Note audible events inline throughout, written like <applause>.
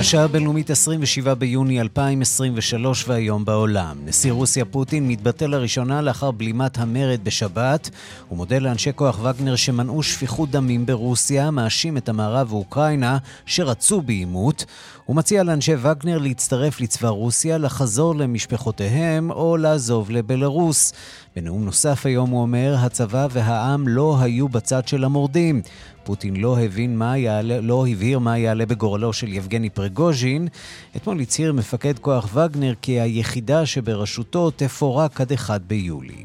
השעה הבינלאומית 27 ביוני 2023 והיום בעולם. נשיא רוסיה פוטין מתבטא לראשונה לאחר בלימת המרד בשבת. הוא מודה לאנשי כוח וגנר שמנעו שפיכות דמים ברוסיה, מאשים את המערב ואוקראינה שרצו בעימות. הוא מציע לאנשי וגנר להצטרף לצבא רוסיה, לחזור למשפחותיהם או לעזוב לבלארוס. בנאום נוסף היום הוא אומר, הצבא והעם לא היו בצד של המורדים. פוטין לא הבין מה יעלה, לא הבהיר מה יעלה בגורלו של יבגני פרגוז'ין. אתמול הצהיר מפקד כוח וגנר כי היחידה שבראשותו תפורק עד 1 ביולי.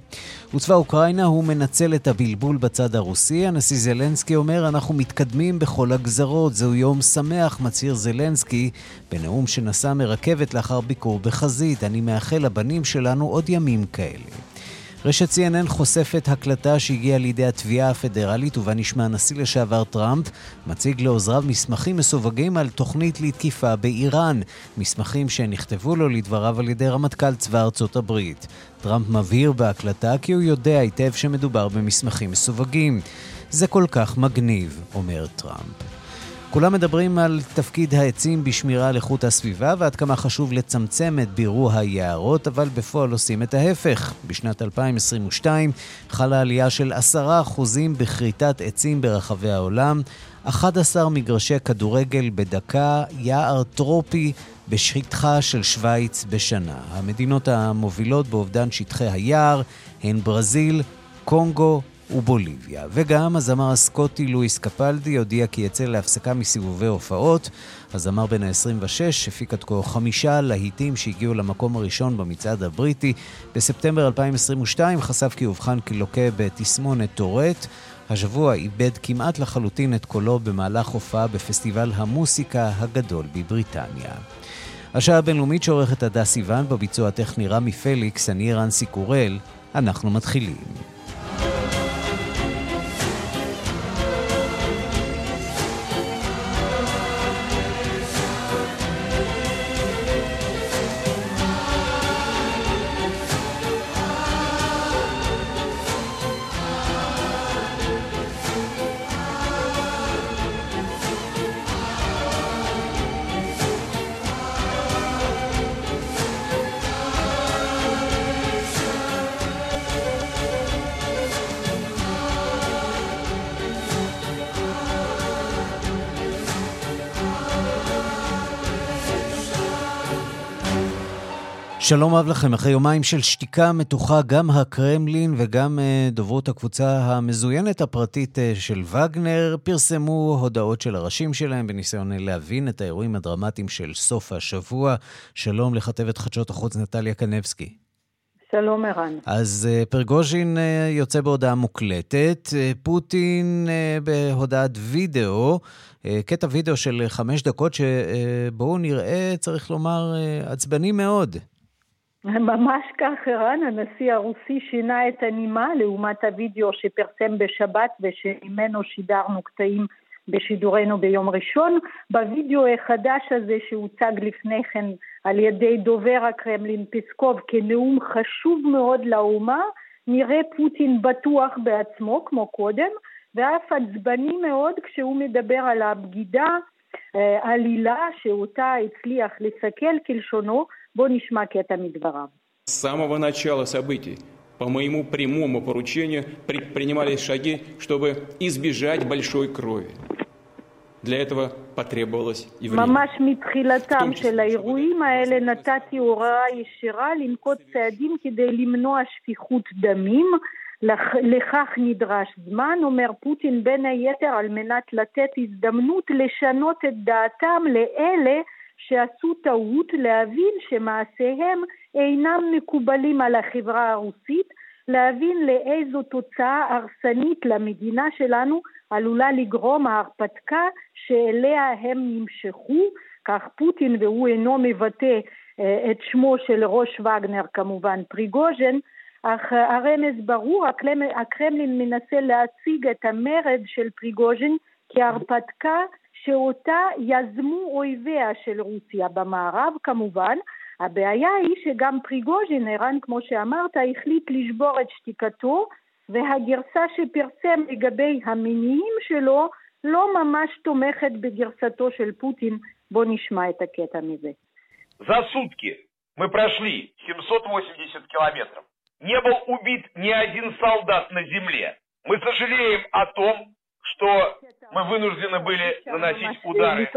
וצבא אוקראינה הוא מנצל את הבלבול בצד הרוסי. הנשיא זלנסקי אומר, אנחנו מתקדמים בכל הגזרות, זהו יום שמח, מצהיר זלנסקי, בנאום שנשא מרכבת לאחר ביקור בחזית. אני מאחל לבנים שלנו עוד ימים כאלה. רשת CNN חושפת הקלטה שהגיעה לידי התביעה הפדרלית ובה נשמע הנשיא לשעבר טראמפ מציג לעוזריו מסמכים מסווגים על תוכנית לתקיפה באיראן, מסמכים שנכתבו לו לדבריו על ידי רמטכ"ל צבא ארצות הברית. טראמפ מבהיר בהקלטה כי הוא יודע היטב שמדובר במסמכים מסווגים. זה כל כך מגניב, אומר טראמפ. כולם מדברים על תפקיד העצים בשמירה על איכות הסביבה ועד כמה חשוב לצמצם את בירור היערות, אבל בפועל עושים את ההפך. בשנת 2022 חלה עלייה של 10% בכריתת עצים ברחבי העולם, 11 מגרשי כדורגל בדקה, יער טרופי בשטחה של שווייץ בשנה. המדינות המובילות באובדן שטחי היער הן ברזיל, קונגו, ובוליביה. וגם הזמר הסקוטי לואיס קפלדי הודיע כי יצא להפסקה מסיבובי הופעות. הזמר בן ה-26 הפיק עד כה חמישה להיטים שהגיעו למקום הראשון במצעד הבריטי. בספטמבר 2022 חשף כי אובחן כלוקה בתסמונת טורט. השבוע איבד כמעט לחלוטין את קולו במהלך הופעה בפסטיבל המוסיקה הגדול בבריטניה. השעה הבינלאומית שעורכת הדס סיוון בביצוע הטכני רמי פליקס, אני רנסי קורל, אנחנו מתחילים. שלום רב לכם. אחרי יומיים של שתיקה מתוחה, גם הקרמלין וגם uh, דוברות הקבוצה המזוינת הפרטית uh, של וגנר פרסמו הודעות של הראשים שלהם בניסיון להבין את האירועים הדרמטיים של סוף השבוע. שלום לכתבת חדשות החוץ נטליה קנבסקי. שלום ערן. אז פרגוז'ין יוצא בהודעה מוקלטת, פוטין בהודעת וידאו, קטע וידאו של חמש דקות שבואו נראה, צריך לומר, עצבני מאוד. ממש כך, ערן, הנשיא הרוסי שינה את הנימה לעומת הוידאו שפרסם בשבת ושממנו שידרנו קטעים בשידורנו ביום ראשון. בוידאו החדש הזה שהוצג לפני כן על ידי דובר הקרמלין פסקוב כנאום חשוב מאוד לאומה, נראה פוטין בטוח בעצמו כמו קודם, ואף עצבני מאוד כשהוא מדבר על הבגידה, אה, עלילה שאותה הצליח לסכל כלשונו בואו נשמע קטע מדבריו. С самого начала событий по моему прямому поручению предпринимались шаги, чтобы избежать большой крови. для этого потребовалось и время. ממש מתחילתם של האירועים האלה נתתי הוראה ישירה לנקוט צעדים כדי למנוע שפיכות דמים. לכך נדרש זמן, אומר פוטין בין היתר על מנת לתת הזדמנות לשנות את דעתם לאלה שעשו טעות להבין שמעשיהם אינם מקובלים על החברה הרוסית, להבין לאיזו תוצאה הרסנית למדינה שלנו עלולה לגרום ההרפתקה שאליה הם נמשכו, כך פוטין והוא אינו מבטא אה, את שמו של ראש וגנר כמובן, פריגוז'ן, אך הרמז ברור, הקרמלין מנסה להציג את המרד של פריגוז'ין כהרפתקה שאותה יזמו אויביה של רוסיה במערב כמובן. הבעיה היא שגם פריגוז'ין, ערן כמו שאמרת, החליט לשבור את שתיקתו והגרסה שפרסם לגבי המניעים שלו לא ממש תומכת בגרסתו של פוטין. בואו נשמע את הקטע מזה. За сутки мы прошли 780 километров. Не был убит ни один солдат на земле. Мы сожалеем о том, что мы вынуждены были наносить удары.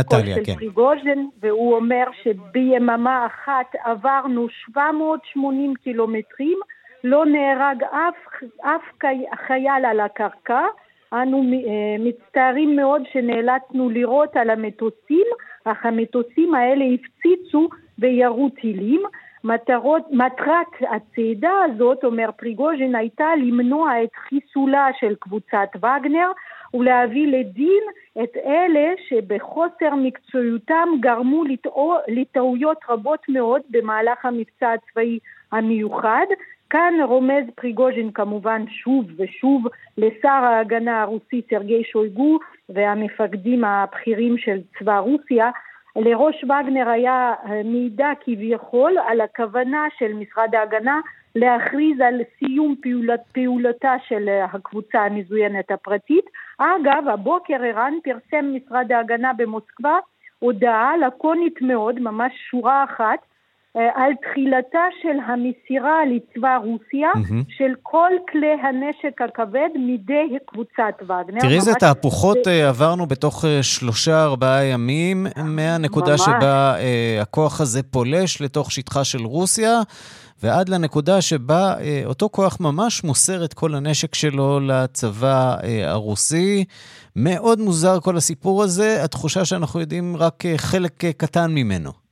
נטליה, כן. פריגוז'ן, והוא אומר שביממה אחת עברנו 780 קילומטרים, לא נהרג אף, אף חייל על הקרקע. אנו מצטערים מאוד שנאלצנו לירות על המטוסים, אך המטוסים האלה הפציצו וירו טילים. מטרות, מטרת הצעידה הזאת, אומר פריגוז'ין, הייתה למנוע את חיסולה של קבוצת וגנר ולהביא לדין את אלה שבחוסר מקצועיותם גרמו לטעויות רבות מאוד במהלך המבצע הצבאי המיוחד. כאן רומז פריגוז'ין כמובן שוב ושוב לשר ההגנה הרוסי סרגי שויגו והמפקדים הבכירים של צבא רוסיה לראש וגנר היה אה, מידע כביכול על הכוונה של משרד ההגנה להכריז על סיום פעולת, פעולתה של אה, הקבוצה המזוינת הפרטית. אגב, הבוקר ערן פרסם משרד ההגנה במוסקבה הודעה לקונית מאוד, ממש שורה אחת, על תחילתה של המסירה לצבא רוסיה mm-hmm. של כל כלי הנשק הכבד מידי קבוצת וגנר. תראי איזה תהפוכות זה... אה, עברנו בתוך אה, שלושה ארבעה ימים, מהנקודה ממש. שבה uh, הכוח הזה פולש לתוך שטחה של רוסיה. ועד לנקודה שבה אה, אותו כוח ממש מוסר את כל הנשק שלו לצבא אה, הרוסי. מאוד מוזר כל הסיפור הזה, התחושה שאנחנו יודעים רק אה, חלק אה, קטן ממנו.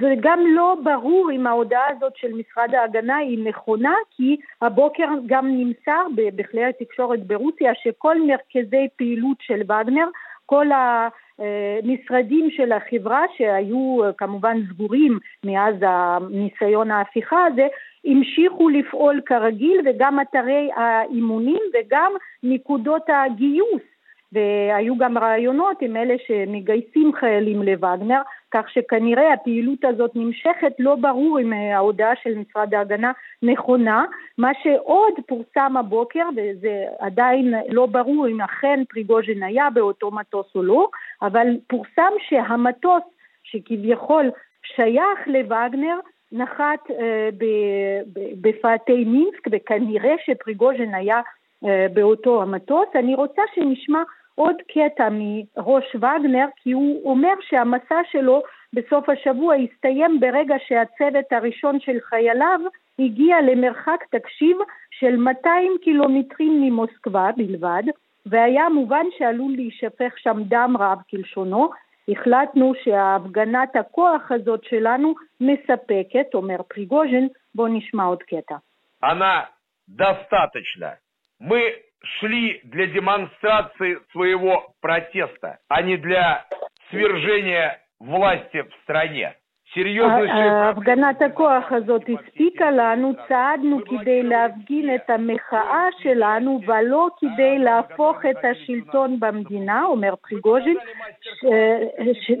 זה גם לא ברור אם ההודעה הזאת של משרד ההגנה היא נכונה, כי הבוקר גם נמסר בכלי התקשורת ברוסיה שכל מרכזי פעילות של וגנר, כל המשרדים של החברה שהיו כמובן סגורים מאז הניסיון ההפיכה הזה, המשיכו לפעול כרגיל וגם אתרי האימונים וגם נקודות הגיוס והיו גם רעיונות עם אלה שמגייסים חיילים לווגנר, כך שכנראה הפעילות הזאת נמשכת, לא ברור אם אה, ההודעה של משרד ההגנה נכונה. מה שעוד פורסם הבוקר, וזה עדיין לא ברור אם אכן פריגוז'ין היה באותו מטוס או לא, אבל פורסם שהמטוס שכביכול שייך לווגנר נחת אה, בפאתי מינסק וכנראה שפריגוז'ין היה באותו המטוס. אני רוצה שנשמע עוד קטע מראש וגנר, כי הוא אומר שהמסע שלו בסוף השבוע הסתיים ברגע שהצוות הראשון של חייליו הגיע למרחק תקשיב של 200 קילומטרים ממוסקבה בלבד, והיה מובן שעלול להישפך שם דם רב כלשונו. החלטנו שהפגנת הכוח הזאת שלנו מספקת, אומר פריגוז'ין, בואו נשמע עוד קטע. Она достаточно. Мы шли для демонстрации своего протеста, а не для свержения власти в стране. הפגנת הכוח הזאת הספיקה לנו, צעדנו כדי להפגין את המחאה שלנו ולא כדי להפוך את השלטון במדינה, אומר פריגוז'ין,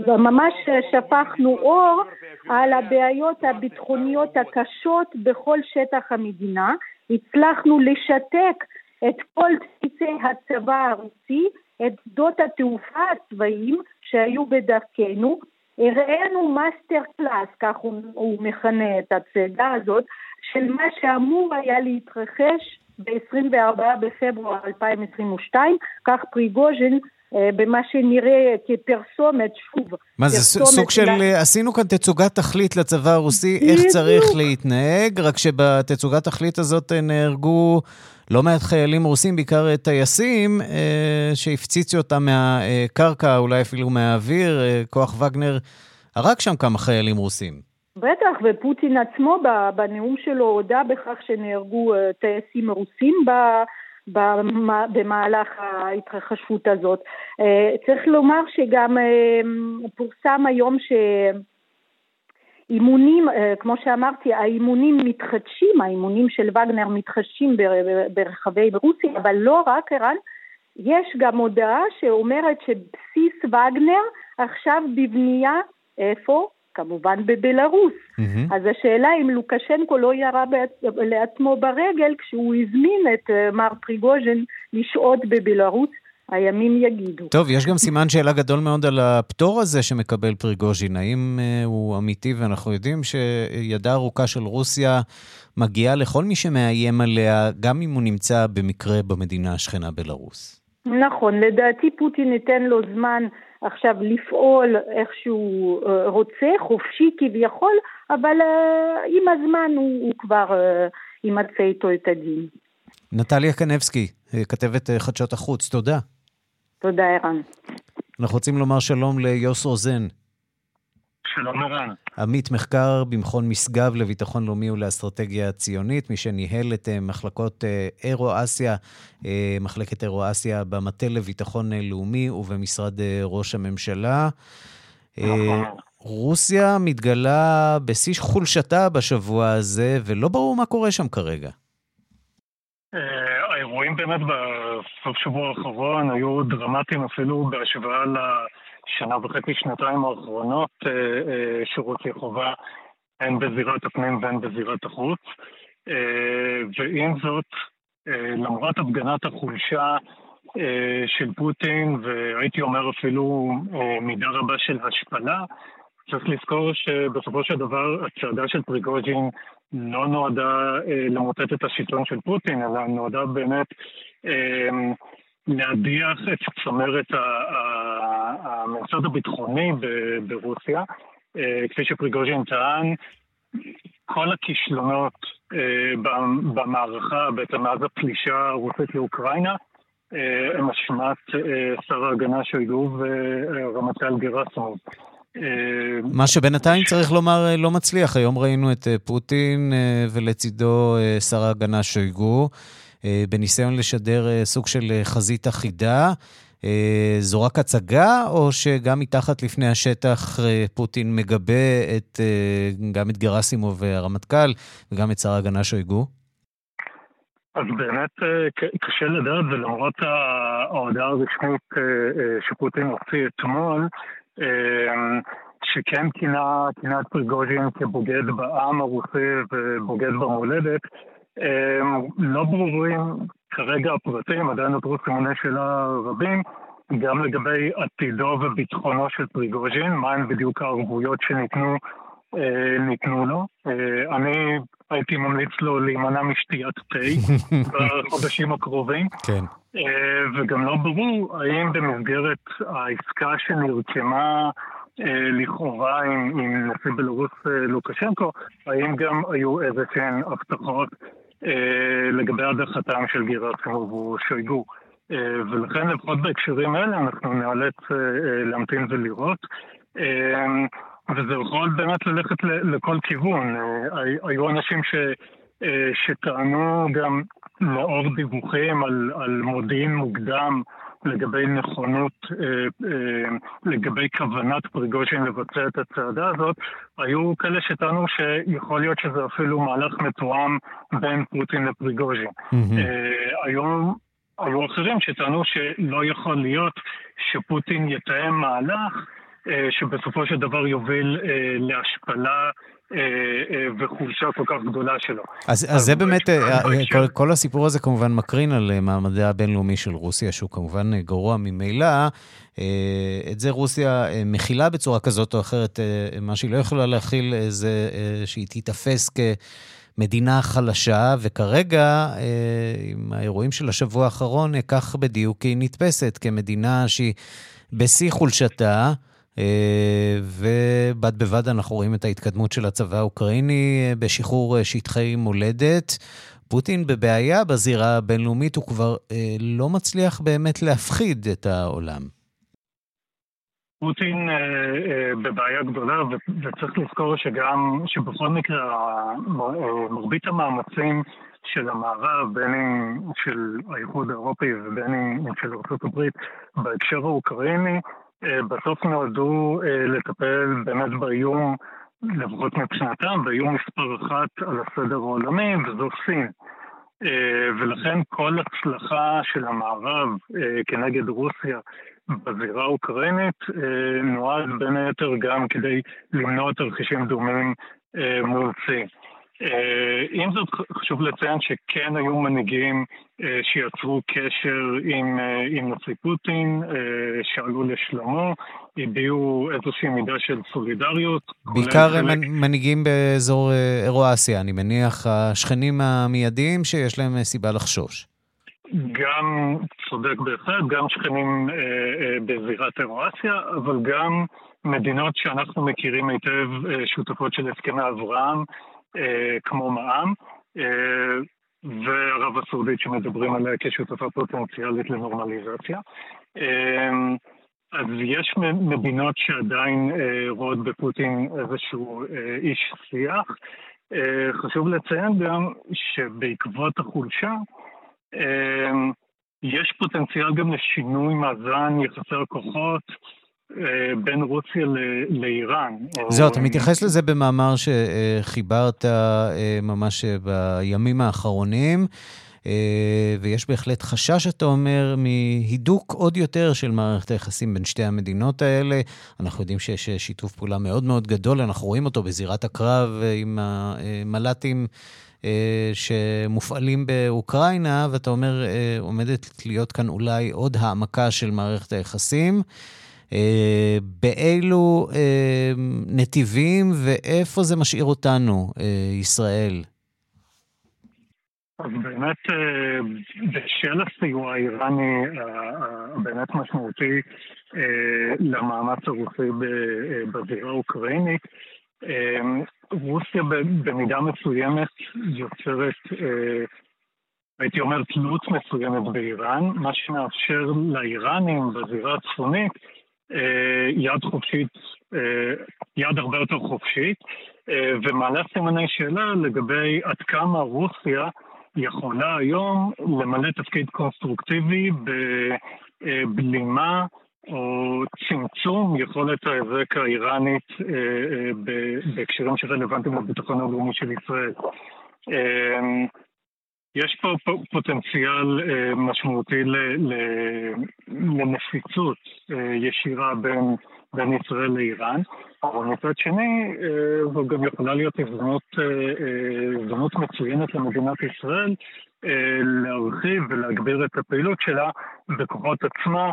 ממש שפכנו אור על הבעיות הביטחוניות הקשות בכל שטח המדינה, הצלחנו לשתק את כל בסיסי הצבא הרוסי, את שדות התעופה הצבאיים שהיו בדרכנו, הראינו master class, כך הוא, הוא מכנה את הצעדה הזאת, של מה שאמור היה להתרחש ב-24 בפברואר 2022, כך פריגוז'ין אה, במה שנראה כפרסומת, שוב. מה זה סוג של, לה... עשינו כאן תצוגת תכלית לצבא הרוסי, איך צריך להתנהג, רק שבתצוגת תכלית הזאת נהרגו לא מעט חיילים רוסים, בעיקר טייסים, אה, שהפציצו אותם מהקרקע, אולי אפילו מהאוויר. אה, כוח וגנר הרג שם כמה חיילים רוסים. בטח, ופוטין עצמו בנאום שלו הודה בכך שנהרגו אה, טייסים רוסים במהלך ההתרחשות הזאת. צריך לומר שגם פורסם היום ש... אימונים, אה, כמו שאמרתי, האימונים מתחדשים, האימונים של וגנר מתחדשים ברחבי רוסיה, אבל לא רק ערן, יש גם הודעה שאומרת שבסיס וגנר עכשיו בבנייה, איפה? כמובן בבלארוס. Mm-hmm. אז השאלה אם לוקשנקו לא ירה לעצמו ברגל כשהוא הזמין את אה, מר פריגוז'ן לשהות בבלארוס. הימים יגידו. טוב, יש גם סימן שאלה גדול מאוד על הפטור הזה שמקבל פריגוז'ין. האם uh, הוא אמיתי, ואנחנו יודעים שידה ארוכה של רוסיה מגיעה לכל מי שמאיים עליה, גם אם הוא נמצא במקרה במדינה השכנה בלרוס. נכון, לדעתי פוטין ייתן לו זמן עכשיו לפעול איך שהוא uh, רוצה, חופשי כביכול, אבל uh, עם הזמן הוא, הוא כבר ימצא איתו את הדין. נטליה קנבסקי, כתבת חדשות החוץ, תודה. תודה, ערן. אנחנו רוצים לומר שלום ליוס רוזן. שלום ערן. עמית מחקר במכון משגב לביטחון לאומי ולאסטרטגיה הציונית, מי שניהל את אה, מחלקות אה, אירו-אסיה, אה, מחלקת אירו-אסיה במטה לביטחון לאומי ובמשרד ראש הממשלה. נכון. רוסיה מתגלה בשיא חולשתה בשבוע הזה, ולא ברור מה קורה שם כרגע. האירועים באמת בסוף שבוע האחרון היו דרמטיים אפילו בהשוואה לשנה וחצי, שנתיים האחרונות אה, אה, שרוסיה חובה הן בזירת הפנים והן בזירת החוץ. אה, ועם זאת, למרות הפגנת החולשה של פוטין, והייתי אומר אפילו מידה רבה של השפלה, צריך לזכור שבסופו של דבר הצעדה של פריגוז'ין לא נועדה אה, למוטט את השלטון של פוטין, אלא נועדה באמת אה, להדיח את צמרת הממסד הביטחוני ברוסיה. אה, כפי שפריגוז'ין טען, כל הכישלונות אה, במערכה, בעצם מאז הפלישה הרוסית לאוקראינה, אה, הם אשמת אה, שר ההגנה שויגו ורמטכ"ל גרסמוב. מה שבינתיים צריך לומר לא מצליח. היום ראינו את אה, פוטין אה, ולצידו אה, שר ההגנה שויגו, בניסיון לשדר סוג של חזית אחידה. זו רק הצגה, או שגם מתחת לפני השטח פוטין מגבה את, גם את גרסימוב והרמטכ"ל וגם את שר ההגנה שויגו? אז באמת קשה לדעת, ולמרות ההודעה הרשמית שפוטין הוציא אתמול, שכן כינה, כינה את פריגוז'ין כבוגד בעם הרוסי ובוגד במולדת. אמ, לא ברורים כרגע הפרטים, עדיין נותרו סימוני שאלה רבים, גם לגבי עתידו וביטחונו של פריגוז'ין, מהן בדיוק הערבויות שניתנו ניתנו לו. אה, אני הייתי ממליץ לו להימנע משתיית תה <laughs> בחודשים הקרובים. כן. אה, וגם לא ברור האם במסגרת העסקה שנרקמה לכאורה עם, עם נשיא בלרוס לוקשנקו, האם גם היו איזה שהן הבטחות לגבי הדחתם של גרסימוב ושויגו. ולכן לפחות בהקשרים האלה אנחנו נאלץ להמתין ולראות. וזה יכול באמת ללכת לכל כיוון. אה, היו אנשים ש, אה, שטענו גם לאור דיווחים על, על מודיעין מוקדם לגבי נכונות, אה, לגבי כוונת פריגושין לבצע את הצעדה הזאת, היו כאלה שטענו שיכול להיות שזה אפילו מהלך מתואם בין פוטין לפריגוז'ין. Mm-hmm. היום היו אחרים שטענו שלא יכול להיות שפוטין יתאם מהלך שבסופו של דבר יוביל אה, להשפלה אה, וחולשה כל כך גדולה שלו. אז, אז זה באמת, כל, כל הסיפור הזה כמובן מקרין על מעמדה הבינלאומי של רוסיה, שהוא כמובן גרוע ממילא. את זה רוסיה מכילה בצורה כזאת או אחרת, מה שהיא לא יכולה להכיל זה שהיא תיתפס כמדינה חלשה, וכרגע, עם האירועים של השבוע האחרון, כך בדיוק היא נתפסת, כמדינה שהיא בשיא חולשתה. אה, ובד בבד אנחנו רואים את ההתקדמות של הצבא האוקראיני אה, בשחרור אה, שטחי מולדת. פוטין בבעיה בזירה הבינלאומית, הוא כבר אה, לא מצליח באמת להפחיד את העולם. פוטין אה, אה, בבעיה גדולה, וצריך לזכור שגם, שבכל מקרה, מרבית המאמצים של המערב, בין אם של האיחוד האירופי ובין אם של ארה"ב, בהקשר האוקראיני, בסוף נועדו אה, לטפל באמת באיום, לפחות מבחינתם, באיום מספר אחת על הסדר העולמי, וזו סין. ולכן כל הצלחה של המערב כנגד רוסיה בזירה האוקראינית נועד בין היתר גם כדי למנוע תרחישים דומים מול סין. אה, עם זאת, חשוב לציין שכן היו מנהיגים אה, שיצרו קשר עם, אה, עם נשיא פוטין, שעלו לשלומו, הביעו איזושהי מידה של סולידריות. בעיקר חלק... מנהיגים באזור אירואסיה, אני מניח, השכנים המיידיים שיש להם סיבה לחשוש. גם צודק בהחלט, גם שכנים בזירת אירואסיה, אבל גם מדינות שאנחנו מכירים היטב, שותפות של הסכמי אברהם, אה, כמו מע"מ, אה, וערב הסעודית שמדברים עליה כשותפה פוטנציאלית לנורמליזציה. אה, אז יש מדינות שעדיין רואות בפוטין איזשהו איש שיח. חשוב לציין גם שבעקבות החולשה, יש פוטנציאל גם לשינוי מאזן יחסי הכוחות בין רוסיה לאיראן. זהו, אתה מתייחס לזה במאמר שחיברת אה, ממש בימים האחרונים. אה, ויש בהחלט חשש, אתה אומר, מהידוק עוד יותר של מערכת היחסים בין שתי המדינות האלה. אנחנו יודעים שיש שיתוף פעולה מאוד מאוד גדול, אנחנו רואים אותו בזירת הקרב עם המל"טים שמופעלים באוקראינה, ואתה אומר, עומדת להיות כאן אולי עוד העמקה של מערכת היחסים. אה, באילו אה, נתיבים ואיפה זה משאיר אותנו, אה, ישראל? אז באמת, בשל הסיוע האיראני הבאמת משמעותי למאמץ הרוסי בזירה האוקראינית, רוסיה במידה מסוימת יוצרת, הייתי אומר, תלות מסוימת באיראן, מה שמאפשר לאיראנים בזירה הצפונית יד חופשית, אה, יד הרבה יותר חופשית, אה, ומעלה סימני שאלה לגבי עד כמה רוסיה יכולה היום למלא תפקיד קונסטרוקטיבי בבלימה או צמצום יכולת ההיזק האיראנית בהקשרים שרלוונטיים לביטחון הלאומי של ישראל. יש פה פוטנציאל אה, משמעותי לנפיצות אה, ישירה בין, בין ישראל לאיראן, אבל מצד שני אה, זו גם יכולה להיות הזדמנות, הזדמנות מצוינת למדינת ישראל להרחיב ולהגביר את הפעילות שלה בכוחות עצמה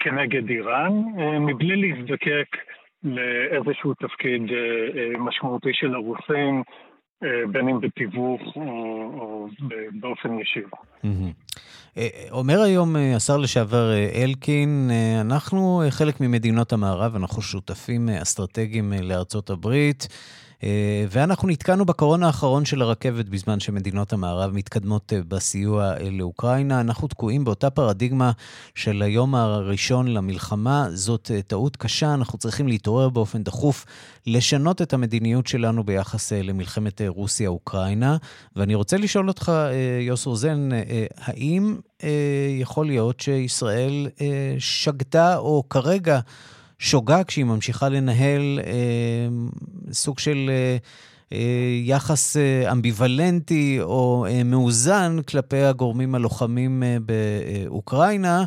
כנגד איראן, מבלי להזדקק לאיזשהו תפקיד משמעותי של הרוסים בין אם בתיווך או, או באופן ישיר. אה, אומר היום אה, השר לשעבר אלקין, אנחנו חלק ממדינות המערב, אנחנו שותפים אסטרטגיים לארצות הברית. אה, ואנחנו נתקענו בקורונה האחרון של הרכבת בזמן שמדינות המערב מתקדמות אה, בסיוע אה, לאוקראינה. אנחנו תקועים באותה פרדיגמה של היום הראשון למלחמה. זאת טעות קשה, אנחנו צריכים להתעורר באופן דחוף, לשנות את המדיניות שלנו ביחס למלחמת רוסיה-אוקראינה. ואני רוצה לשאול אותך, יוס רוזן, האם יכול להיות שישראל שגתה, או כרגע, שוגה כשהיא ממשיכה לנהל אה, סוג של אה, אה, יחס אה, אמביוולנטי או אה, מאוזן כלפי הגורמים הלוחמים אה, באוקראינה.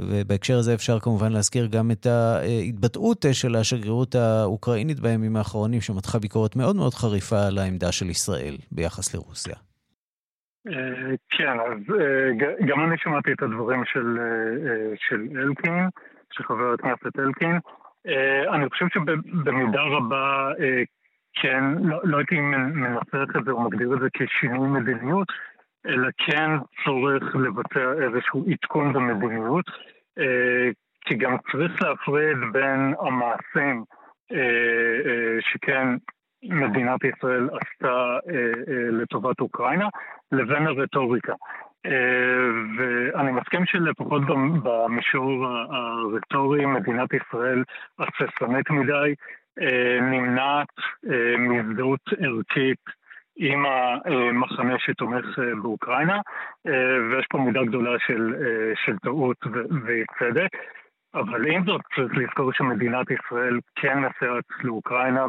ובהקשר הזה אפשר כמובן להזכיר גם את ההתבטאות אה, של השגרירות האוקראינית בימים האחרונים, שמתחה ביקורת מאוד מאוד חריפה על העמדה של ישראל ביחס לרוסיה. אה, כן, אז אה, גם אני שמעתי את הדברים של, של אלקין. של חבר הכנסת אלקין. אה, אני חושב שבמידה רבה אה, כן, לא, לא הייתי מנסח את זה או מגדיר את זה כשינוי מדיניות, אלא כן צורך לבצע איזשהו עדכון במדיניות, אה, כי גם צריך להפריד בין המעשים שכן מדינת ישראל עשתה לטובת אוקראינה, לבין הרטוריקה. אה, ואני מסכים שלפחות במישור הרטורי מדינת ישראל הססנית מדי אה, נמנעת אה, מהזדהות ערכית עם המחנה שתומך באוקראינה, ויש פה מידה גדולה של, של טעות וצדק. אבל עם זאת צריך לזכור שמדינת ישראל כן מסייעת לאוקראינה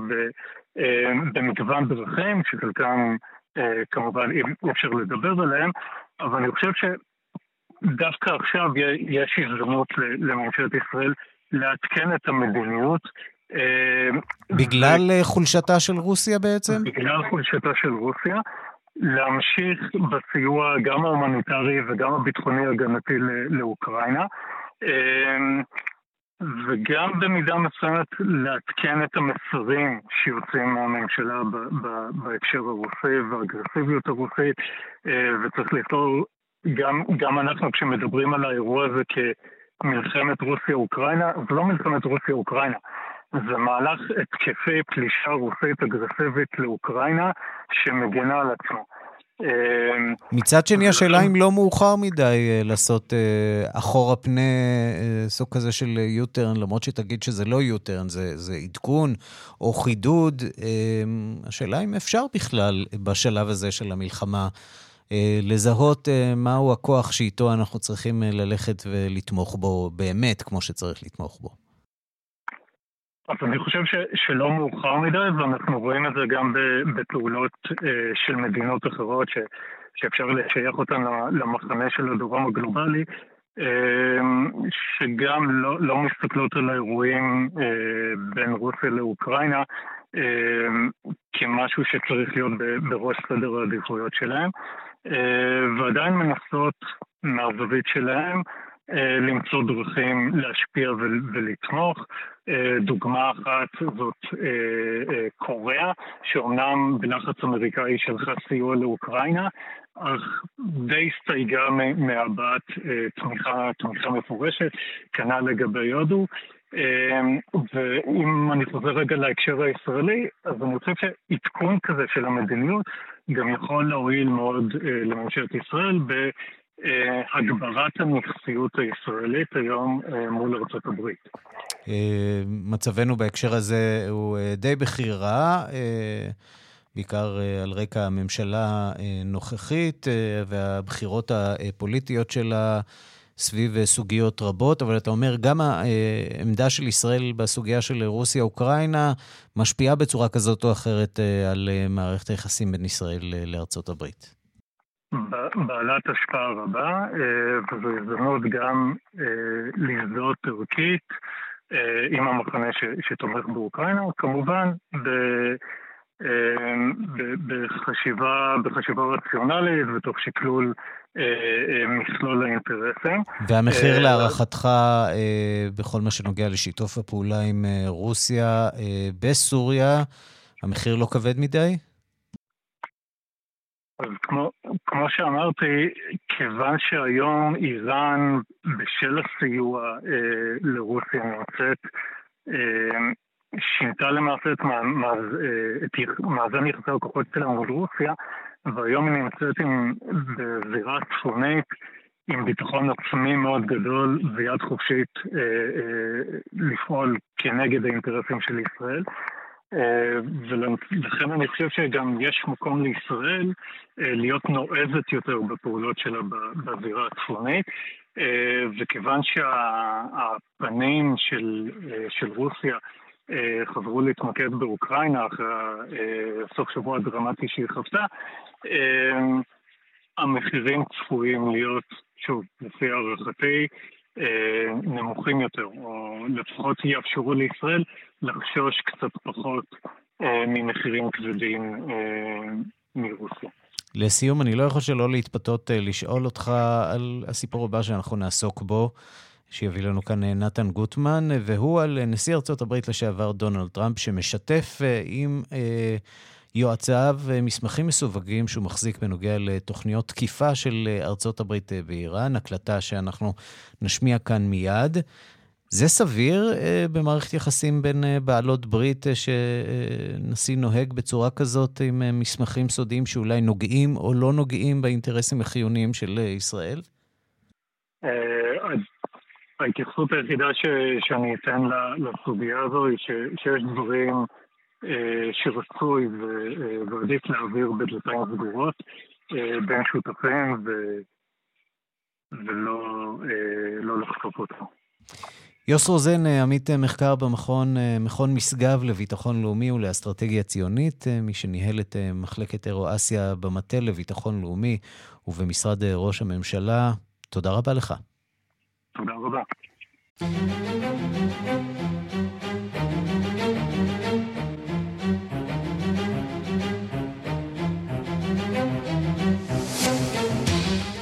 במגוון דרכים, שחלקם כמובן אי אפשר לדבר עליהם, אבל אני חושב שדווקא עכשיו יש הזדמנות לממשלת ישראל לעדכן את המדיניות. בגלל ו... חולשתה של רוסיה בעצם? בגלל חולשתה של רוסיה. להמשיך בסיוע גם ההומניטרי וגם הביטחוני הגנתי לאוקראינה. וגם במידה מסוימת לעדכן את המסרים שיוצאים מהממשלה בהקשר הרוסי והאגרסיביות הרוסית, אה, וצריך לכלול, גם, גם אנחנו כשמדברים על האירוע הזה כמלחמת רוסיה-אוקראינה, זה לא מלחמת רוסיה-אוקראינה, זה מהלך התקפי פלישה רוסית אגרסיבית לאוקראינה שמגנה על עצמו. אמ, מצד שני, השאלה אם לא מאוחר מדי אה, לעשות אה, אחורה פנה אה, סוג כזה של יוטרן, למרות שתגיד שזה לא יוטרן, זה, זה עדכון או חידוד. אמ, השאלה אם אפשר בכלל בשלב הזה של המלחמה לזהות מהו הכוח שאיתו אנחנו צריכים ללכת ולתמוך בו באמת, כמו שצריך לתמוך בו. אז אני חושב ש, שלא מאוחר מדי, ואנחנו רואים את זה גם בפעולות אה, של מדינות אחרות, ש, שאפשר לשייך אותן למחנה של הדורם הגלובלי, אה, שגם לא, לא מסתכלות על האירועים אה, בין רוסיה לאוקראינה אה, כמשהו שצריך להיות בראש סדר העדיפויות שלהם, אה, ועדיין מנסות מהזווית שלהם אה, למצוא דרכים להשפיע ולתמוך. אה, דוגמה אחת זאת אה, קוריאה, שאומנם בלחץ אמריקאי שלחה סיוע לאוקראינה, אך די הסתייגה מהבעת תמיכה, תמיכה מפורשת, כנ"ל לגבי הודו. ואם אני חוזר רגע להקשר הישראלי, אז אני חושב שעדכון כזה של המדיניות גם יכול להועיל מאוד לממשלת ישראל אה, הגברת הנכסיות הישראלית היום אה, מול ארצות הברית. אה, מצבנו בהקשר הזה הוא די בכי רע, בעיקר על רקע הממשלה הנוכחית והבחירות הפוליטיות שלה. סביב סוגיות רבות, אבל אתה אומר, גם העמדה של ישראל בסוגיה של רוסיה-אוקראינה משפיעה בצורה כזאת או אחרת על מערכת היחסים בין ישראל לארצות הברית. בעלת השפעה רבה, אה, וזו הזדמנות גם אה, להזדהות ערכית אה, עם המחנה שתומך באוקראינה, כמובן בחשיבה, בחשיבה רציונלית ותוך שקלול מכלול האינטרסים. והמחיר להערכתך בכל מה שנוגע לשיתוף הפעולה עם רוסיה בסוריה, המחיר לא כבד מדי? אז כמו, כמו שאמרתי, כיוון שהיום איראן, בשל הסיוע אה, לרוסיה, נמצאת, אה, שינתה למעשה את, מאז, אה, את מאזן יחסי הכוחות שלה מול רוסיה, והיום היא נמצאת עם, בזירה צפונית עם ביטחון עצמי מאוד גדול ויד חופשית אה, אה, לפעול כנגד האינטרסים של ישראל. אה, ולכן אני חושב שגם יש מקום לישראל אה, להיות נועזת יותר בפעולות שלה בזירה הצפונית, אה, וכיוון שהפנים של, של רוסיה חזרו להתמקד באוקראינה אחרי סוף שבוע הדרמטי שהיא חוותה, המחירים צפויים להיות, שוב, לפי הערכתי, נמוכים יותר, או לפחות יאפשרו לישראל לחשוש קצת פחות אה, ממחירים כבדים אה, מרוסיה. לסיום, אני לא יכול שלא להתפתות לשאול אותך על הסיפור הבא שאנחנו נעסוק בו, שיביא לנו כאן נתן גוטמן, והוא על נשיא ארצות הברית לשעבר דונלד טראמפ, שמשתף עם... אה, יועציו מסמכים מסווגים שהוא מחזיק בנוגע לתוכניות תקיפה של ארצות הברית באיראן, הקלטה שאנחנו נשמיע כאן מיד. זה סביר אה, במערכת יחסים בין אה, בעלות ברית אה, שנשיא נוהג בצורה כזאת עם מסמכים סודיים שאולי נוגעים או לא נוגעים באינטרסים החיוניים של ישראל? ההתייחסות היחידה שאני אתן לסוגיה הזו היא שיש דברים אה, שרצוי אה, ועדיף להעביר בדלתיים סגורות אה, בין שותפים ולא לא לחשוף אותו. יוס רוזן, עמית מחקר במכון מכון משגב לביטחון לאומי ולאסטרטגיה ציונית, מי שניהל את מחלקת אירו-אסיה במטה לביטחון לאומי ובמשרד ראש הממשלה. תודה רבה לך. תודה רבה.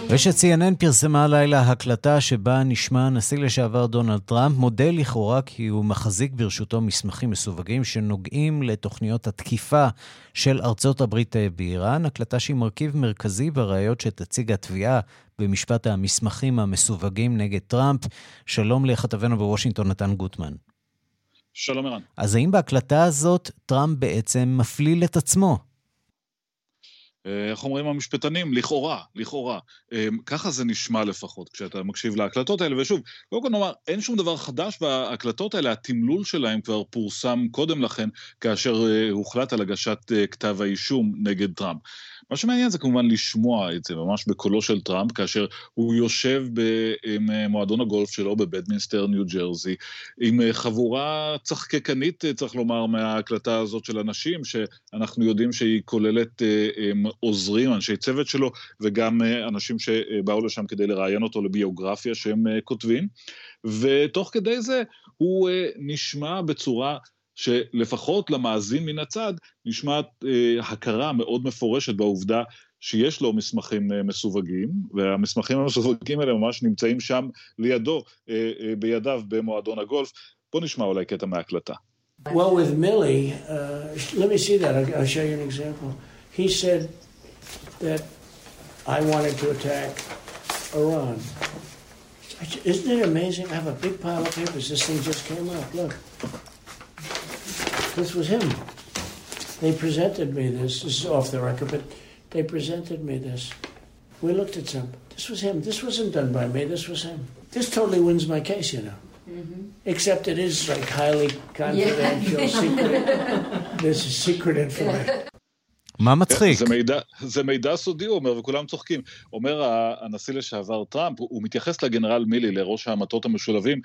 רשת CNN פרסמה הלילה הקלטה שבה נשמע הנשיא לשעבר דונלד טראמפ מודה לכאורה כי הוא מחזיק ברשותו מסמכים מסווגים שנוגעים לתוכניות התקיפה של ארצות הברית באיראן, הקלטה שהיא מרכיב מרכזי בראיות שתציג התביעה במשפט המסמכים המסווגים נגד טראמפ. שלום לכתבנו בוושינגטון, נתן גוטמן. שלום ערן. אז האם בהקלטה הזאת טראמפ בעצם מפליל את עצמו? אה, איך אומרים המשפטנים? לכאורה, לכאורה. אה, ככה זה נשמע לפחות כשאתה מקשיב להקלטות האלה. ושוב, קודם כל נאמר, אין שום דבר חדש בהקלטות האלה, התמלול שלהם כבר פורסם קודם לכן, כאשר אה, הוחלט על הגשת כתב האישום נגד טראמפ. מה שמעניין זה כמובן לשמוע את זה ממש בקולו של טראמפ, כאשר הוא יושב במועדון הגולף שלו בבדמינסטר, ניו ג'רזי, עם חבורה צחקקנית, צריך לומר, מההקלטה הזאת של אנשים, שאנחנו יודעים שהיא כוללת עוזרים, אנשי צוות שלו, וגם אנשים שבאו לשם כדי לראיין אותו לביוגרפיה שהם כותבים. ותוך כדי זה הוא נשמע בצורה שלפחות למאזין מן הצד נשמעת אה, הכרה מאוד מפורשת בעובדה שיש לו מסמכים אה, מסווגים, והמסמכים המסווגים האלה ממש נמצאים שם לידו, אה, אה, בידיו במועדון הגולף. בוא נשמע אולי קטע מההקלטה. Well, with Millie, uh, let me see that. I'll show you an example. He said that I wanted to attack Iran. Isn't it amazing? I have a big pile of papers. This thing just came up. Look. This was him. They presented me this. This is off the record, but they presented me this. We looked at some. This was him. This wasn't done by me. This was him. This totally wins my case, you know. Mm-hmm. Except it is like highly confidential, yeah. secret. This is secret information. <laughs> מה מצחיק? זה מידע, זה מידע סודי, הוא אומר, וכולם צוחקים. אומר הנשיא לשעבר טראמפ, הוא מתייחס לגנרל מילי, לראש המטות המשולבים,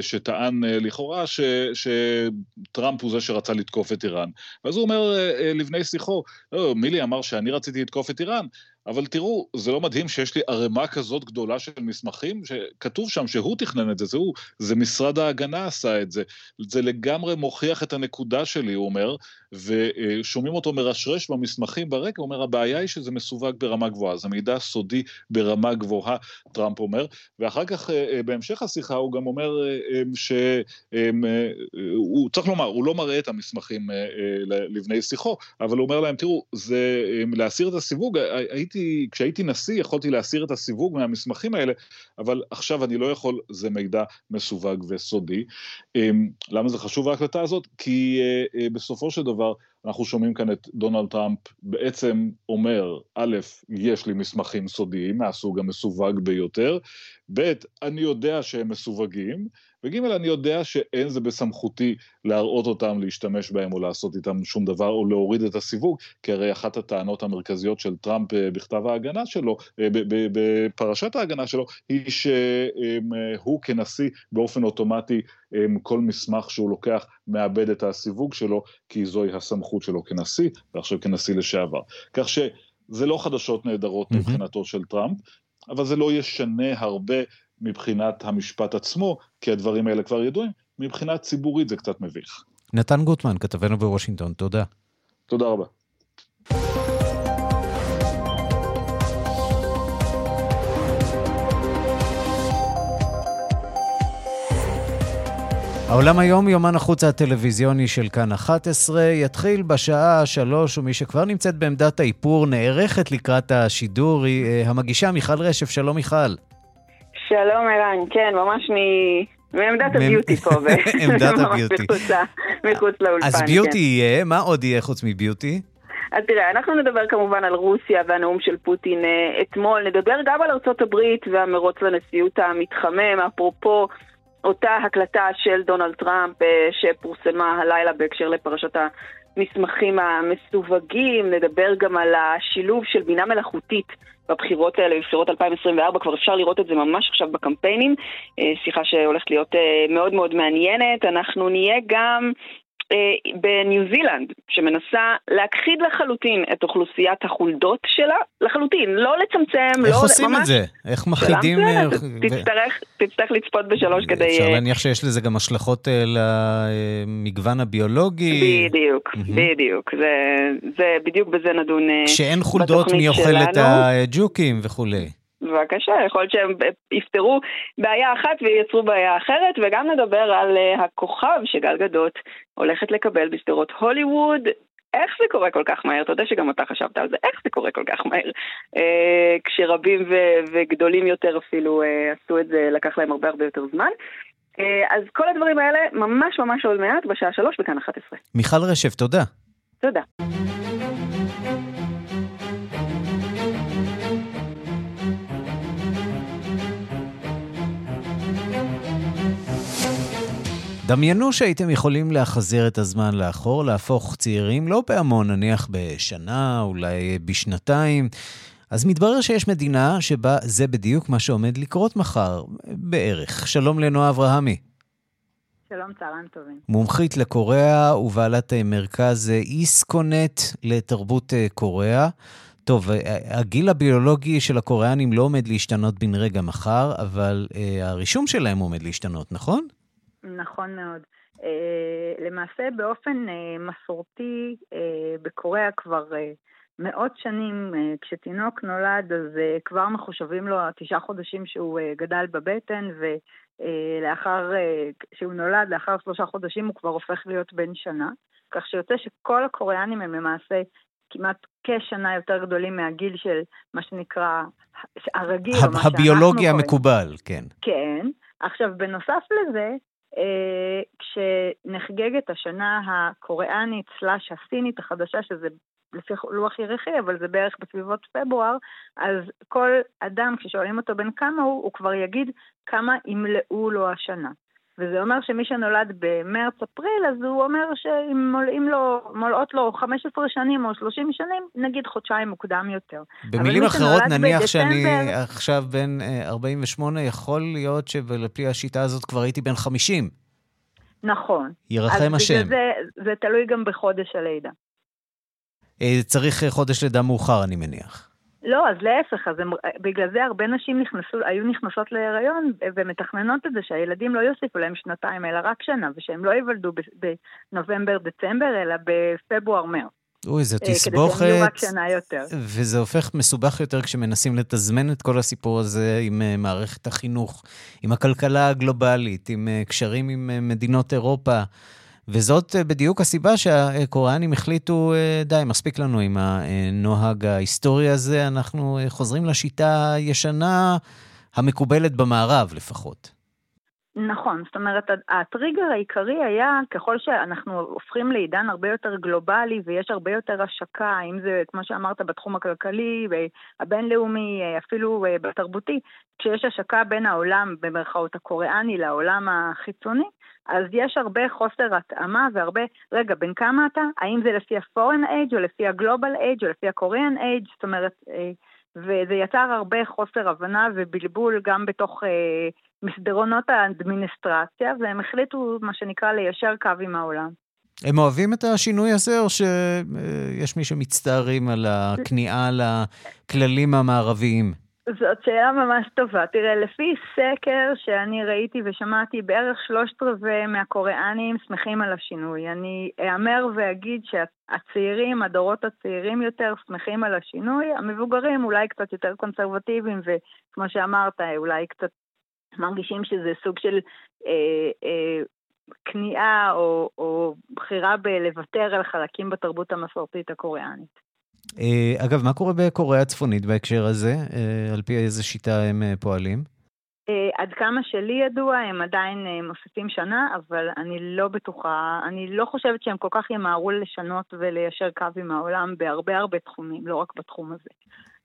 שטען אה, לכאורה ש, שטראמפ הוא זה שרצה לתקוף את איראן. ואז הוא אומר אה, אה, לבני שיחו, לא, מילי אמר שאני רציתי לתקוף את איראן, אבל תראו, זה לא מדהים שיש לי ערימה כזאת גדולה של מסמכים, שכתוב שם שהוא תכנן את זה, זה הוא, זה משרד ההגנה עשה את זה. זה לגמרי מוכיח את הנקודה שלי, הוא אומר, ושומעים אותו מרשרש במסמכים ברקע, הוא אומר, הבעיה היא שזה מסווג ברמה גבוהה, זה מידע סודי ברמה גבוהה, טראמפ אומר, ואחר כך, אה, אה, בהמשך השיחה, הוא גם אומר אה, שהוא, צריך לומר, הוא לא מראה את המסמכים לבני שיחו, אבל הוא אומר להם, תראו, זה להסיר את הסיווג, הייתי... הייתי, כשהייתי נשיא יכולתי להסיר את הסיווג מהמסמכים האלה, אבל עכשיו אני לא יכול, זה מידע מסווג וסודי. אמ, למה זה חשוב ההקלטה הזאת? כי בסופו של דבר אנחנו שומעים כאן את דונלד טראמפ בעצם אומר, א', יש לי מסמכים סודיים מהסוג המסווג ביותר, ב', אני יודע שהם מסווגים, וג' אני יודע שאין זה בסמכותי להראות אותם, להשתמש בהם או לעשות איתם שום דבר או להוריד את הסיווג, כי הרי אחת הטענות המרכזיות של טראמפ אה, בכתב ההגנה שלו, אה, בפרשת ההגנה שלו, היא שהוא כנשיא באופן אוטומטי, כל מסמך שהוא לוקח מאבד את הסיווג שלו, כי זוהי הסמכות שלו כנשיא, ועכשיו כנשיא לשעבר. כך שזה לא חדשות נהדרות mm-hmm. מבחינתו של טראמפ, אבל זה לא ישנה הרבה מבחינת המשפט עצמו, כי הדברים האלה כבר ידועים, מבחינה ציבורית זה קצת מביך. נתן גוטמן, כתבנו בוושינגטון, תודה. תודה רבה. העולם היום, יומן החוץ הטלוויזיוני של כאן 11, יתחיל בשעה שלוש, ומי שכבר נמצאת בעמדת האיפור נערכת לקראת השידור היא אה, המגישה מיכל רשף. שלום מיכל. שלום ערן, כן, ממש מ... מעמדת הביוטי פה. <laughs> עמדת <laughs> הביוטי. מחוץ לאולפן, אז ביוטי כן. יהיה, מה עוד יהיה חוץ מביוטי? אז תראה, אנחנו נדבר כמובן על רוסיה והנאום של פוטין אה, אתמול, נדבר גם על ארצות הברית והמרוץ לנשיאות המתחמם, אפרופו אותה הקלטה של דונלד טראמפ אה, שפורסמה הלילה בהקשר לפרשת המסמכים המסווגים, נדבר גם על השילוב של בינה מלאכותית בבחירות האלה, בבחירות 2024, כבר אפשר לראות את זה ממש עכשיו בקמפיינים, שיחה שהולכת להיות מאוד מאוד מעניינת. אנחנו נהיה גם אה, בניו זילנד, שמנסה להכחיד לחלוטין את אוכלוסיית החולדות שלה, לחלוטין, לא לצמצם, איך לא... עושים ממש... את זה? איך. אה, תצטרך, תצטרך לצפות בשלוש כדי... אפשר להניח שיש לזה גם השלכות למגוון הביולוגי. בדיוק. בדיוק. זה, זה, בדיוק בזה נדון. כשאין חולדות מי אוכל את הג'וקים וכולי. בבקשה, יכול להיות שהם יפתרו בעיה אחת וייצרו בעיה אחרת, וגם נדבר על uh, הכוכב שגל גדות הולכת לקבל בשדרות הוליווד. איך זה קורה כל כך מהר? אתה יודע שגם אתה חשבת על זה, איך זה קורה כל כך מהר? Uh, כשרבים ו- וגדולים יותר אפילו uh, עשו את זה, לקח להם הרבה הרבה יותר זמן. Uh, אז כל הדברים האלה ממש ממש עוד מעט, בשעה שלוש בכאן 11. מיכל רשף, תודה. תודה. דמיינו שהייתם יכולים להחזיר את הזמן לאחור, להפוך צעירים, לא בהמון, נניח בשנה, אולי בשנתיים. אז מתברר שיש מדינה שבה זה בדיוק מה שעומד לקרות מחר, בערך. שלום לנועה אברהמי. שלום, צהריים טובים. מומחית לקוריאה ובעלת מרכז איסקונט לתרבות קוריאה. טוב, הגיל הביולוגי של הקוריאנים לא עומד להשתנות בן רגע מחר, אבל הרישום שלהם עומד להשתנות, נכון? נכון מאוד. Uh, למעשה באופן uh, מסורתי uh, בקוריאה כבר מאות שנים, כשתינוק נולד אז כבר מחושבים לו התשעה חודשים שהוא גדל בבטן ולאחר שהוא נולד, לאחר שלושה חודשים הוא כבר הופך להיות בן שנה. כך שיוצא שכל הקוריאנים הם למעשה כמעט כשנה יותר גדולים מהגיל של מה שנקרא הרגיל, הב- או מה הביולוגי המקובל, כן. כן. עכשיו, בנוסף לזה, אה, כשנחגגת השנה הקוריאנית סלאש הסינית החדשה, שזה לפי לוח ירחי, אבל זה בערך בסביבות פברואר, אז כל אדם, כששואלים אותו בן כמה הוא, הוא כבר יגיד כמה ימלאו לו השנה. וזה אומר שמי שנולד במרץ-אפריל, אז הוא אומר שאם מולאים לו, מולאות לו 15 שנים או 30 שנים, נגיד חודשיים מוקדם יותר. במילים אחרות, נניח בדצמבר... שאני עכשיו בן 48, אה, יכול להיות שלפי השיטה הזאת כבר הייתי בן 50. נכון. ירחם השם. זה, זה תלוי גם בחודש הלידה. אה, צריך חודש לידה מאוחר, אני מניח. לא, אז להפך, אז הם, בגלל זה הרבה נשים נכנסו, היו נכנסות להיריון ומתכננות את זה שהילדים לא יוסיפו להם שנתיים, אלא רק שנה, ושהם לא ייוולדו בנובמבר-דצמבר, אלא בפברואר-מרץ. אוי, זו אה, תסבוכת. כדי שהם יהיו רק שנה יותר. וזה הופך מסובך יותר כשמנסים לתזמן את כל הסיפור הזה עם אה, מערכת החינוך, עם הכלכלה הגלובלית, עם אה, קשרים עם מדינות אירופה. וזאת אה, בדיוק הסיבה שהקוריאנים החליטו, אה, די, מספיק לנו עם הנוהג ההיסטורי הזה, אנחנו אה, חוזרים לשיטה הישנה המקובלת במערב לפחות. נכון, זאת אומרת, הטריגר העיקרי היה, ככל שאנחנו הופכים לעידן הרבה יותר גלובלי ויש הרבה יותר השקה, אם זה, כמו שאמרת, בתחום הכלכלי, הבינלאומי, אפילו בתרבותי, כשיש השקה בין העולם, במרכאות הקוריאני, לעולם החיצוני, אז יש הרבה חוסר התאמה והרבה, רגע, בין כמה אתה? האם זה לפי ה-foreign age או לפי ה-global age או לפי ה-korean age? זאת אומרת, אה, וזה יצר הרבה חוסר הבנה ובלבול גם בתוך אה, מסדרונות האדמיניסטרציה, והם החליטו, מה שנקרא, ליישר קו עם העולם. הם אוהבים את השינוי הזה, או שיש מי שמצטערים על הכניעה לכללים המערביים? זאת שאלה ממש טובה. תראה, לפי סקר שאני ראיתי ושמעתי, בערך שלושת רבעי מהקוריאנים שמחים על השינוי. אני אאמר ואגיד שהצעירים, הדורות הצעירים יותר, שמחים על השינוי. המבוגרים אולי קצת יותר קונסרבטיביים, וכמו שאמרת, אולי קצת מרגישים שזה סוג של אה, אה, כניעה או, או בחירה בלוותר על חלקים בתרבות המסורתית הקוריאנית. אה, אגב, מה קורה בקוריאה הצפונית בהקשר הזה? אה, על פי איזה שיטה הם אה, פועלים? עד כמה שלי ידוע, הם עדיין מוסיפים שנה, אבל אני לא בטוחה, אני לא חושבת שהם כל כך ימהרו לשנות וליישר קו עם העולם בהרבה הרבה תחומים, לא רק בתחום הזה.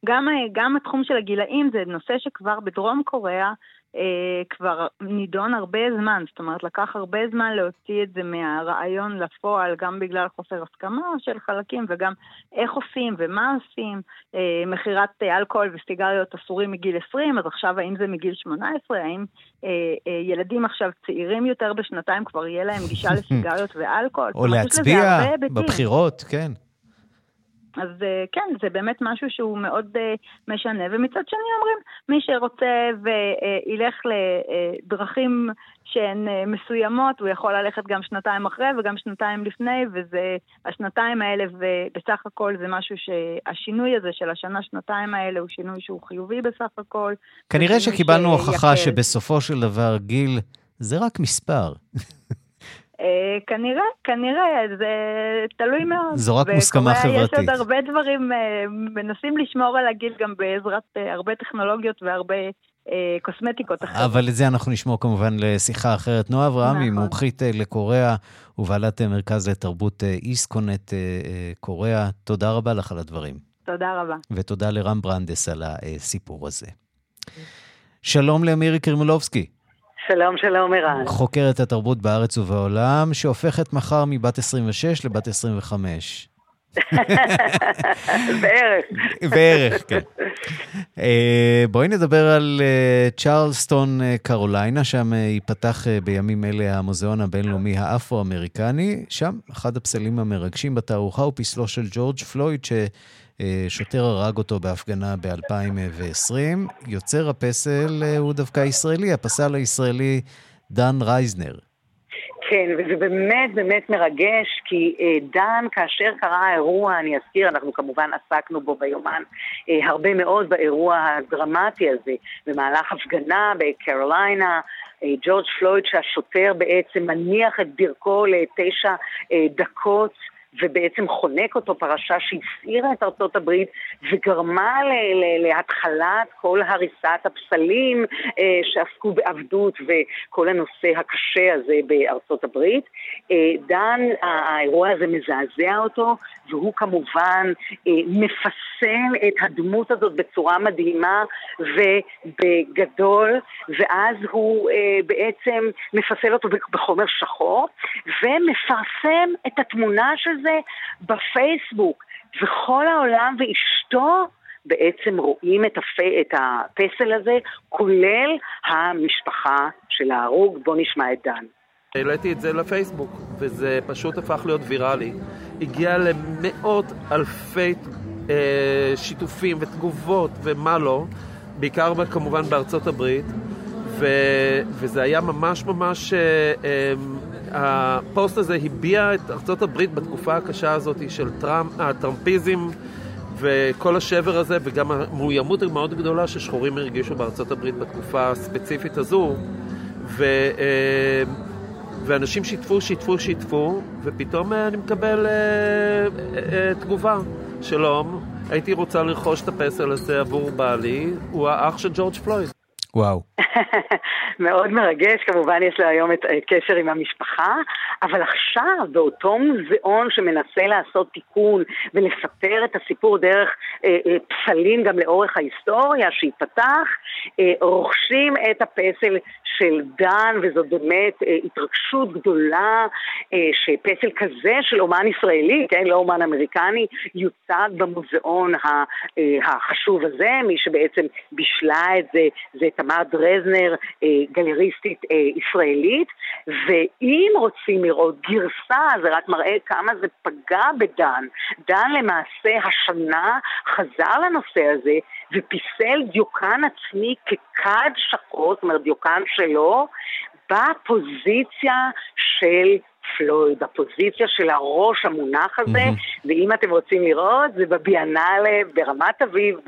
גם, גם התחום של הגילאים זה נושא שכבר בדרום קוריאה אה, כבר נידון הרבה זמן, זאת אומרת לקח הרבה זמן להוציא את זה מהרעיון לפועל, גם בגלל חוסר הסכמה של חלקים וגם איך עושים ומה עושים. אה, מכירת אלכוהול וסיגריות אסורים מגיל 20, אז עכשיו האם זה מגיל 18? האם אה, אה, ילדים עכשיו צעירים יותר בשנתיים כבר יהיה להם גישה <laughs> לסיגריות ואלכוהול? או להצביע בבחירות, כן. אז אה, כן, זה באמת משהו שהוא מאוד אה, משנה. ומצד שני אומרים, מי שרוצה וילך לדרכים שהן אה, מסוימות, הוא יכול ללכת גם שנתיים אחרי וגם שנתיים לפני, וזה, השנתיים האלה, ובסך הכל זה משהו שהשינוי הזה של השנה-שנתיים האלה הוא שינוי שהוא חיובי בסך הכל. כנראה שקיבלנו הוכחה שבסופו של דבר גיל זה רק מספר. <laughs> אה, כנראה, כנראה, זה תלוי מאוד. זו רק מוסכמה חברתית. יש עוד הרבה דברים, אה, מנסים לשמור על הגיל גם בעזרת אה, הרבה טכנולוגיות והרבה קוסמטיקות אחרות. אבל את זה אנחנו נשמור כמובן לשיחה אחרת. נועה אברהם היא נכון. מומחית לקוריאה ובעלת מרכז לתרבות איסקונט קוריאה. תודה רבה לך על הדברים. תודה רבה. ותודה לרם ברנדס על הסיפור הזה. שלום לאמירי קרימולובסקי. שלום, שלום, ערן. חוקרת התרבות בארץ ובעולם, שהופכת מחר מבת 26 לבת 25. <laughs> בערך. בערך, כן. אה, בואי נדבר על אה, צ'רלסטון, אה, קרוליינה, שם ייפתח בימים אלה המוזיאון הבינלאומי האפרו-אמריקני. שם אחד הפסלים המרגשים בתערוכה הוא פסלו של ג'ורג' פלויד, ש... שוטר הרג אותו בהפגנה ב-2020. יוצר הפסל אה, הוא דווקא ישראלי, הפסל הישראלי דן רייזנר. כן, וזה באמת באמת מרגש, כי אה, דן, כאשר קרה האירוע, אני אזכיר, אנחנו כמובן עסקנו בו ביומן אה, הרבה מאוד באירוע הדרמטי הזה, במהלך הפגנה בקרוליינה, אה, ג'ורג' פלויד, שהשוטר בעצם מניח את ברכו לתשע אה, דקות ובעצם חונק אותו, פרשה שהסעירה את ארצות הברית וגרמה להתחלת כל הריסת הפסלים אה, שעסקו בעבדות וכל הנושא הקשה הזה בארצות הברית. אה, דן, האירוע הזה מזעזע אותו, והוא כמובן אה, מפסל את הדמות הזאת בצורה מדהימה ובגדול, ואז הוא בעצם מפסל אותו בחומר שחור ומפרסם את התמונה של זה בפייסבוק, וכל העולם ואשתו בעצם רואים את, הפ... את הפסל הזה, כולל המשפחה של ההרוג. בוא נשמע את דן. העליתי את זה לפייסבוק, וזה פשוט הפך להיות ויראלי. הגיע למאות אלפי אה, שיתופים ותגובות ומה לא, בעיקר כמובן בארצות הברית, ו, וזה היה ממש ממש אה, אה, הפוסט הזה הביע את ארצות הברית בתקופה הקשה הזאת של טראמפ, הטראמפיזם וכל השבר הזה, וגם המאוימות המאוד גדולה ששחורים הרגישו בארצות הברית בתקופה הספציפית הזו. ו, אה, ואנשים שיתפו, שיתפו, שיתפו, ופתאום אה, אני מקבל אה, תגובה. שלום, הייתי רוצה לרכוש את הפסל הזה עבור בעלי, הוא האח של ג'ורג' פלויד. וואו. <laughs> מאוד מרגש, כמובן יש לו היום את אה, קשר עם המשפחה, אבל עכשיו באותו מוזיאון שמנסה לעשות תיקון ולספר את הסיפור דרך אה, אה, פסלים גם לאורך ההיסטוריה שייפתח, אה, רוכשים את הפסל של דן, וזו באמת אה, התרגשות גדולה אה, שפסל כזה של אומן ישראלי, כן, לא אומן אמריקני, יוצג במוזיאון ה, אה, החשוב הזה, מי שבעצם בישלה את זה זה תמר דרזנר, אה, גלריסטית אה, ישראלית, ואם רוצים לראות גרסה, זה רק מראה כמה זה פגע בדן. דן למעשה השנה חזר לנושא הזה ופיסל דיוקן עצמי ככד שחור, זאת אומרת דיוקן שלו, בפוזיציה של פלויד, בפוזיציה של הראש המונח הזה, mm-hmm. ואם אתם רוצים לראות, זה בביאנלה ברמת אביב,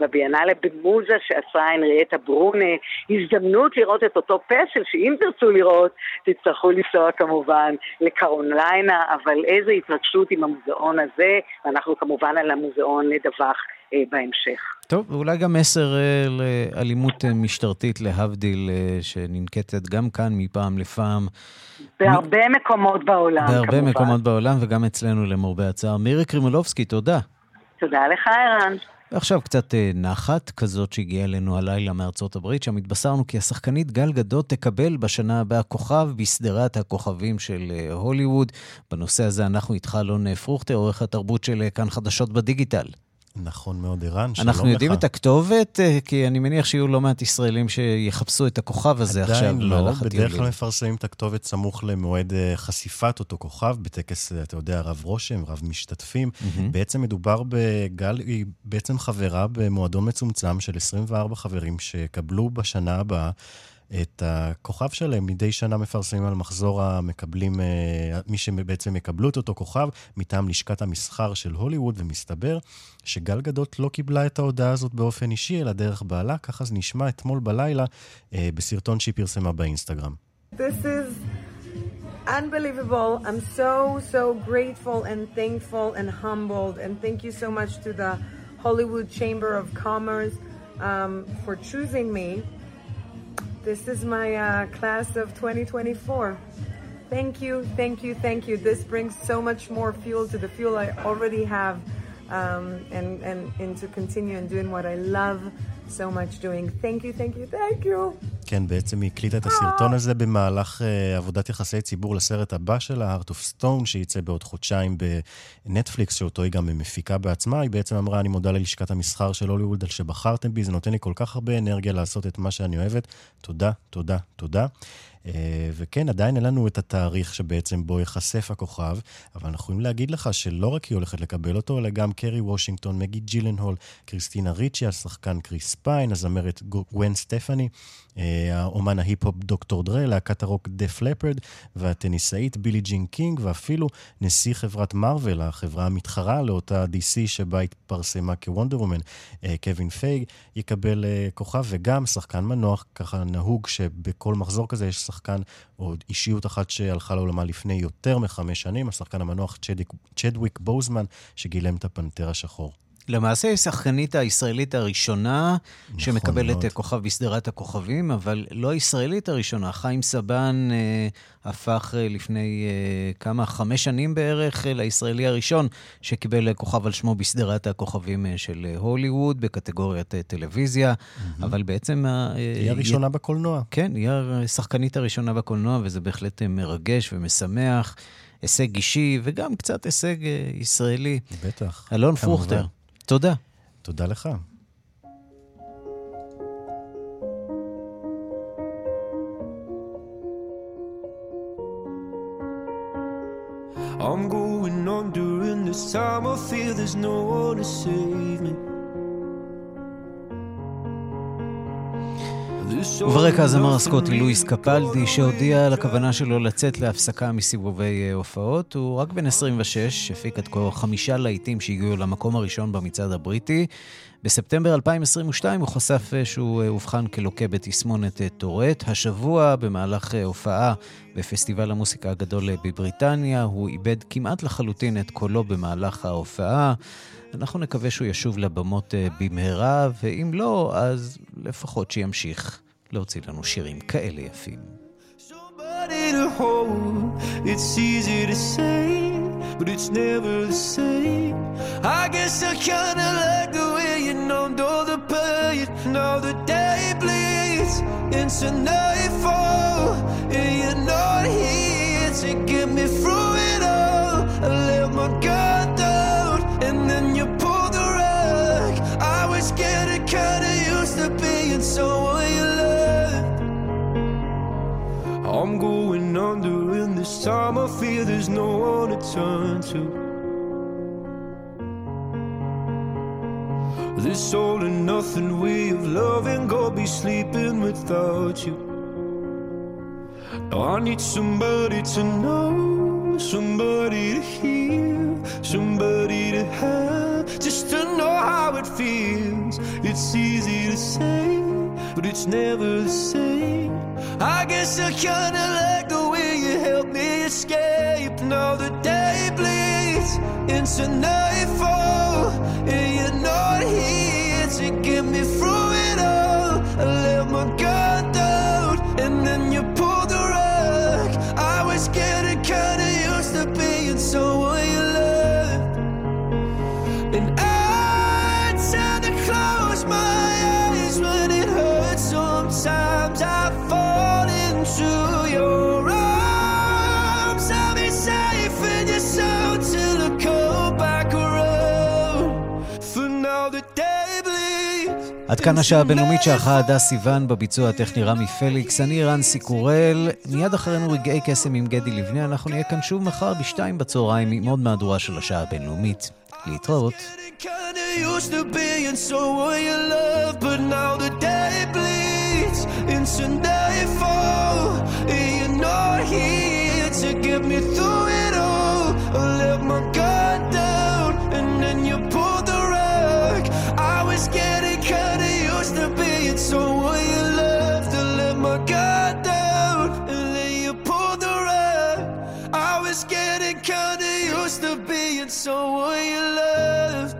בביאנלה במוזה שעשה הנריאטה ברונה. הזדמנות לראות את אותו פסל, שאם תרצו לראות, תצטרכו לנסוע כמובן לקרונליינה, אבל איזו התרגשות עם המוזיאון הזה, ואנחנו כמובן על המוזיאון נדווח בהמשך. טוב, ואולי גם מסר אה, לאלימות אה, משטרתית, להבדיל, שננקטת גם כאן מפעם לפעם. בהרבה מ... מקומות בעולם, בהרבה כמובן. מקומות בעולם, וגם אצלנו למרבה הצער. מירי קרימולובסקי, תודה. תודה לך, ערן. ועכשיו קצת אה, נחת כזאת שהגיעה אלינו הלילה מארצות הברית, שם התבשרנו כי השחקנית גל גדות תקבל בשנה הבאה כוכב בשדרת הכוכבים של אה, הוליווד. בנושא הזה אנחנו איתך אלון פרוכטר, עורך התרבות של כאן חדשות בדיגיטל. נכון מאוד, ערן, שלום לך. אנחנו יודעים את הכתובת? אה, כי אני מניח שיהיו לא מעט ישראלים שיחפשו את הכוכב הזה עכשיו במהלך הטיולים. עדיין לא, בדרך כלל מפרסמים את הכתובת סמוך למועד אה, חשיפת אותו כוכב, בטקס, אה, אתה יודע, רב רושם, רב משתתפים. Mm-hmm. בעצם מדובר בגל, היא בעצם חברה במועדון מצומצם של 24 חברים שקבלו בשנה הבאה. את הכוכב שלהם. מדי שנה מפרסמים על מחזור המקבלים, אה, מי שבעצם יקבלו את אותו כוכב, מטעם לשכת המסחר של הוליווד, ומסתבר שגל גדות לא קיבלה את ההודעה הזאת באופן אישי, אלא דרך בעלה, ככה זה נשמע אתמול בלילה אה, בסרטון שהיא פרסמה באינסטגרם. This is unbelievable. I'm so, so grateful and thankful and humbled. And thank you so much to the Hollywood Chamber of Commerce um, for choosing me. This is my uh, class of 2024. Thank you, thank you, thank you. This brings so much more fuel to the fuel I already have um, and, and, and to continue and doing what I love so much doing. Thank you, thank you, thank you. כן, בעצם היא הקליטה את הסרטון הזה במהלך uh, עבודת יחסי ציבור לסרט הבא שלה, Heart of Stone, שייצא בעוד חודשיים בנטפליקס, שאותו היא גם מפיקה בעצמה. היא בעצם אמרה, אני מודה ללשכת המסחר של הוליווד על שבחרתם בי, זה נותן לי כל כך הרבה אנרגיה לעשות את מה שאני אוהבת. תודה, תודה, תודה. אה, וכן, עדיין אין לנו את התאריך שבעצם בו ייחשף הכוכב, אבל אנחנו יכולים להגיד לך שלא רק היא הולכת לקבל אותו, אלא גם קרי וושינגטון, מגי ג'ילנהול, קריסטינה ריצ'י, השחקן קריס פיין, הזמרת גווין סטפני, אה, האומן ההיפ-הופ דוקטור דרה, להקת הרוק דף לפרד, והטניסאית בילי ג'ין קינג, ואפילו נשיא חברת מארוול, החברה המתחרה לאותה DC שבה התפרסמה כוונדר וומן, אה, קווין פייג, יקבל כוכב, וגם שחקן מנוח, ככה נהוג שבכל מחזור כזה יש שחקן או אישיות אחת שהלכה לעולמה לפני יותר מחמש שנים, השחקן המנוח צ'דוויק, בוזמן, שגילם את הפנתר השחור. למעשה היא השחקנית הישראלית הראשונה נכון שמקבלת מאוד. כוכב בשדרת הכוכבים, אבל לא הישראלית הראשונה. חיים סבן אה, הפך אה, לפני אה, כמה, חמש שנים בערך, אה, לישראלי הראשון שקיבל אה, כוכב על שמו בשדרת הכוכבים אה, של אה, הוליווד, בקטגוריית אה, טלוויזיה, mm-hmm. אבל בעצם... אה, היא הראשונה היא, בקולנוע. כן, היא השחקנית הראשונה בקולנוע, וזה בהחלט אה, מרגש ומשמח. הישג אישי וגם קצת הישג אה, ישראלי. בטח. אלון פרוכטר. תודה. תודה לך. I'm going on during this time. I feel there's no one to save me. וברקע הזמר הסקוטי לואיס קפלדי, שהודיע על הכוונה שלו לצאת להפסקה מסיבובי אה, הופעות. הוא רק בן 26, הפיק עד כה חמישה להיטים שהגיעו למקום הראשון במצעד הבריטי. בספטמבר 2022 הוא חשף אה, שהוא אה, אובחן כלוקה בתסמונת טורט. השבוע, במהלך הופעה בפסטיבל המוסיקה הגדול בבריטניה, הוא איבד כמעט לחלוטין את קולו במהלך ההופעה. אנחנו נקווה שהוא ישוב לבמות במהרה, ואם לא, אז לפחות שימשיך להוציא לנו שירים כאלה יפים. It's easy to say, but it's never the same. I guess I kinda like the way you numbed all the pain. Now the day bleeds into nightfall, and you're not here to get me through it all. I let my guard I'm going under, and this time I feel there's no one to turn to. This all and nothing way of loving, go be sleeping without you. Now I need somebody to know, somebody to hear, somebody to have, just to know how it feels. It's easy to say, but it's never the same. I guess I kinda like the way you help me escape. Now the day bleeds into nightfall, כאן השעה הבינלאומית שערכה הדס סיוון בביצוע הטכני רמי פליקס, אני רנסי קורל, מיד אחרינו רגעי קסם עם גדי לבנה, אנחנו נהיה כאן שוב מחר בשתיים בצהריים עם עוד מהדורה של השעה הבינלאומית. להתראות. To get me through it all. I let my to being so were to let my guard down, and then you pulled the rug. I was getting kinda used to being so were your love.